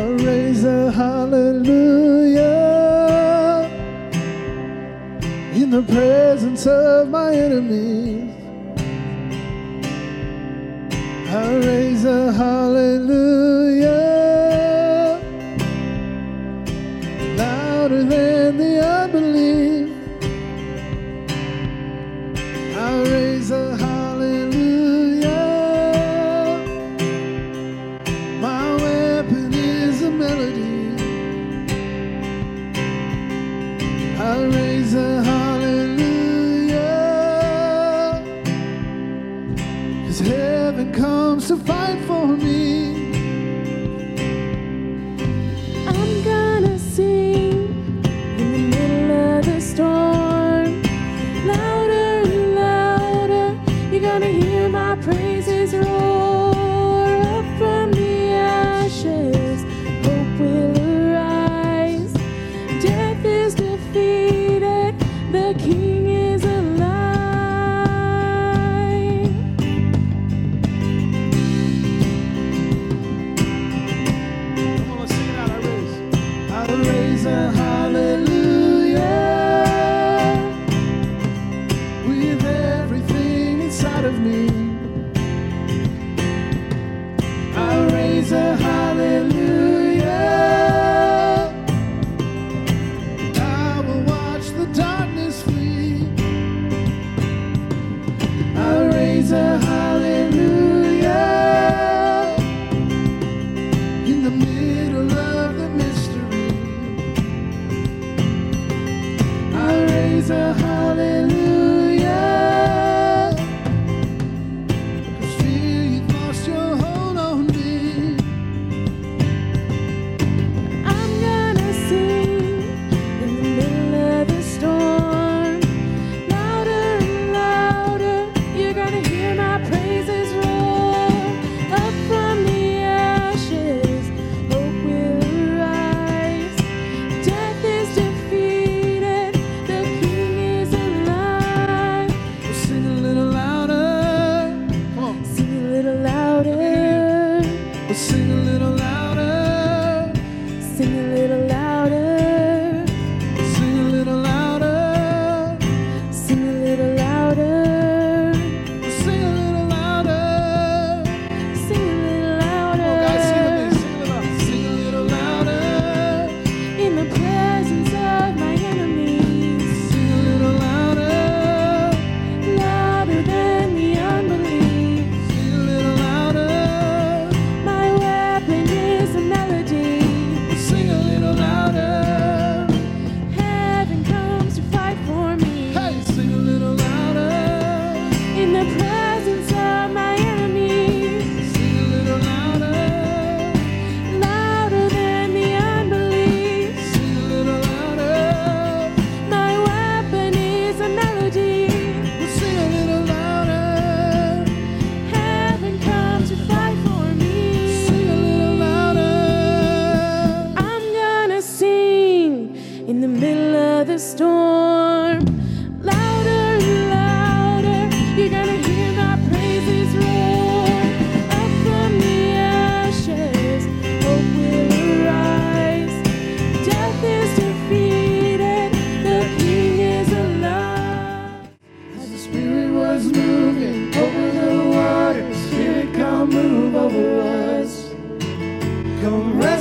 I raise a hallelujah in the presence of my enemies. I raise a hallelujah. comes to fight for me. a high. a little us. Come rest.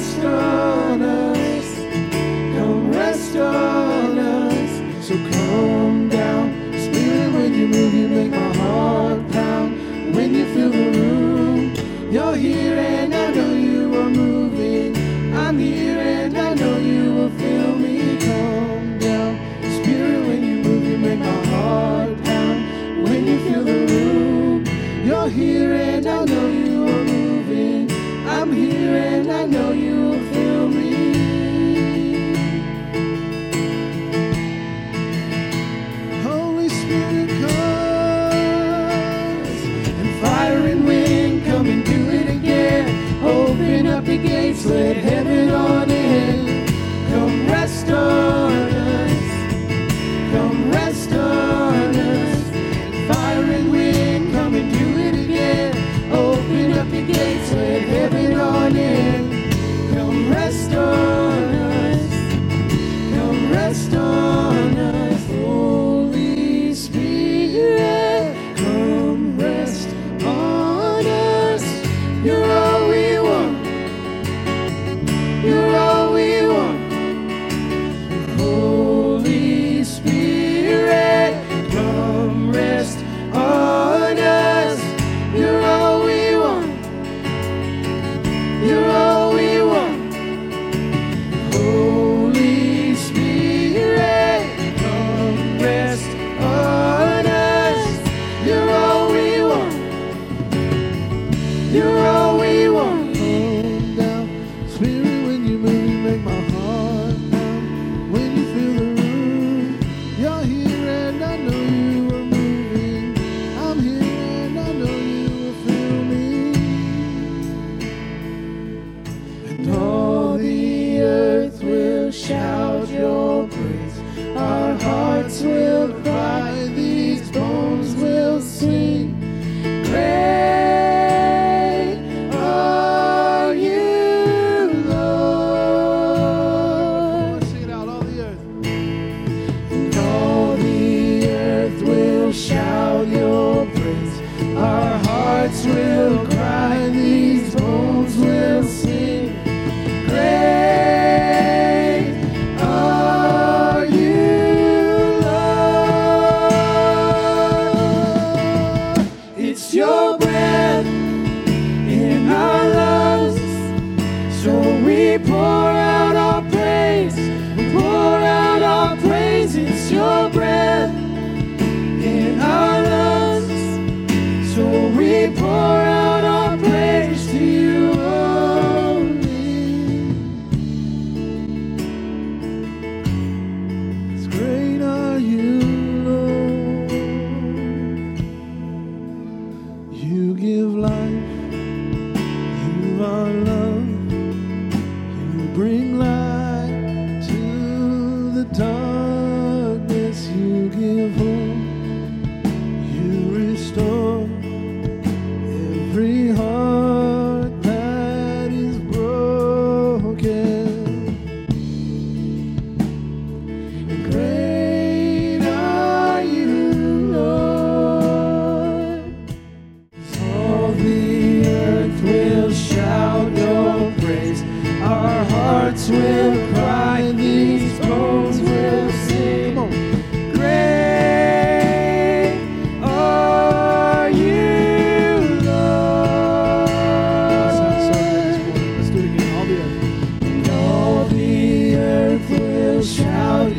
shout.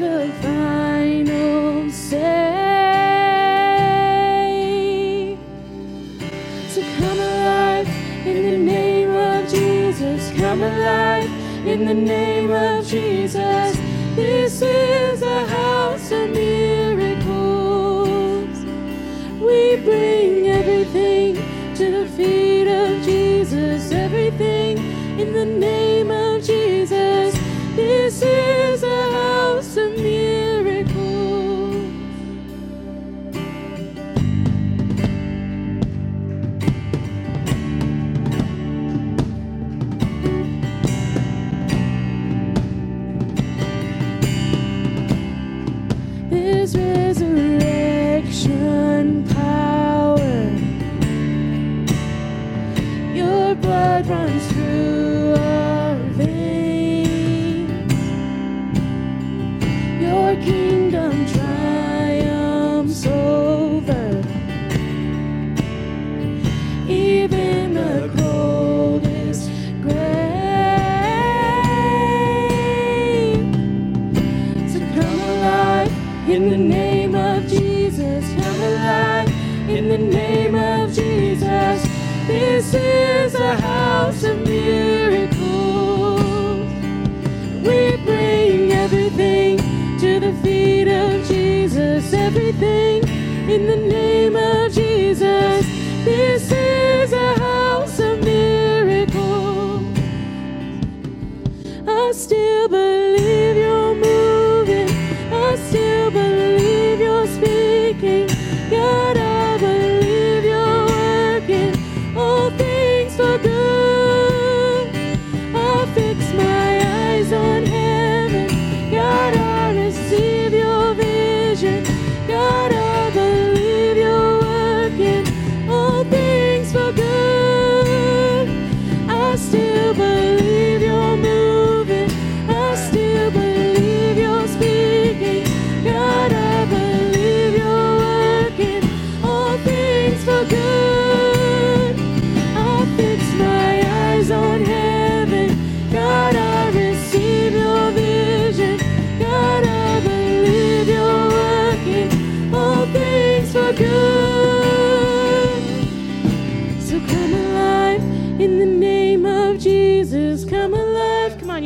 the final say. So come alive in the name of Jesus. Come alive in the name of Jesus. This is the house of miracles. We bring everything to the feet of Jesus, everything in the name. blood runs through. house of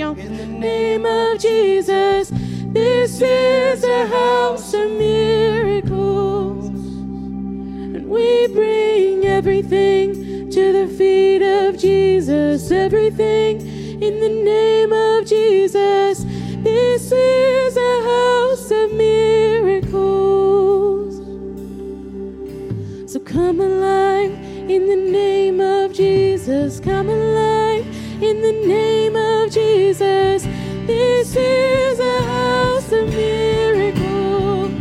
on, y'all. In the Name of Jesus, this is a house of miracles. And we bring everything to the feet of Jesus, everything in the name of Jesus. This is a house of miracles. So come alive in the name of Jesus. Come in the name of Jesus. This is a house of miracles.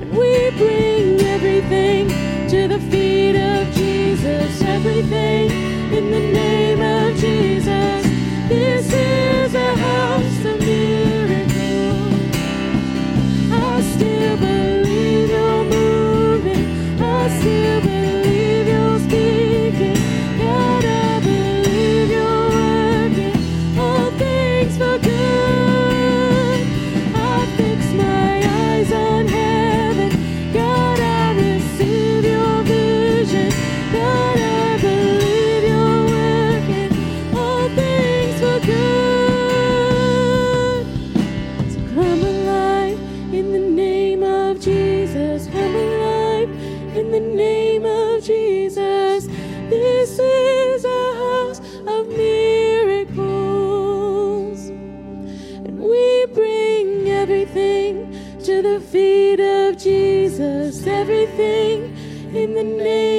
And we bring everything to the feet of Jesus. Everything in the name of Jesus. The name of Jesus. This is a house of miracles. And we bring everything to the feet of Jesus. Everything in the name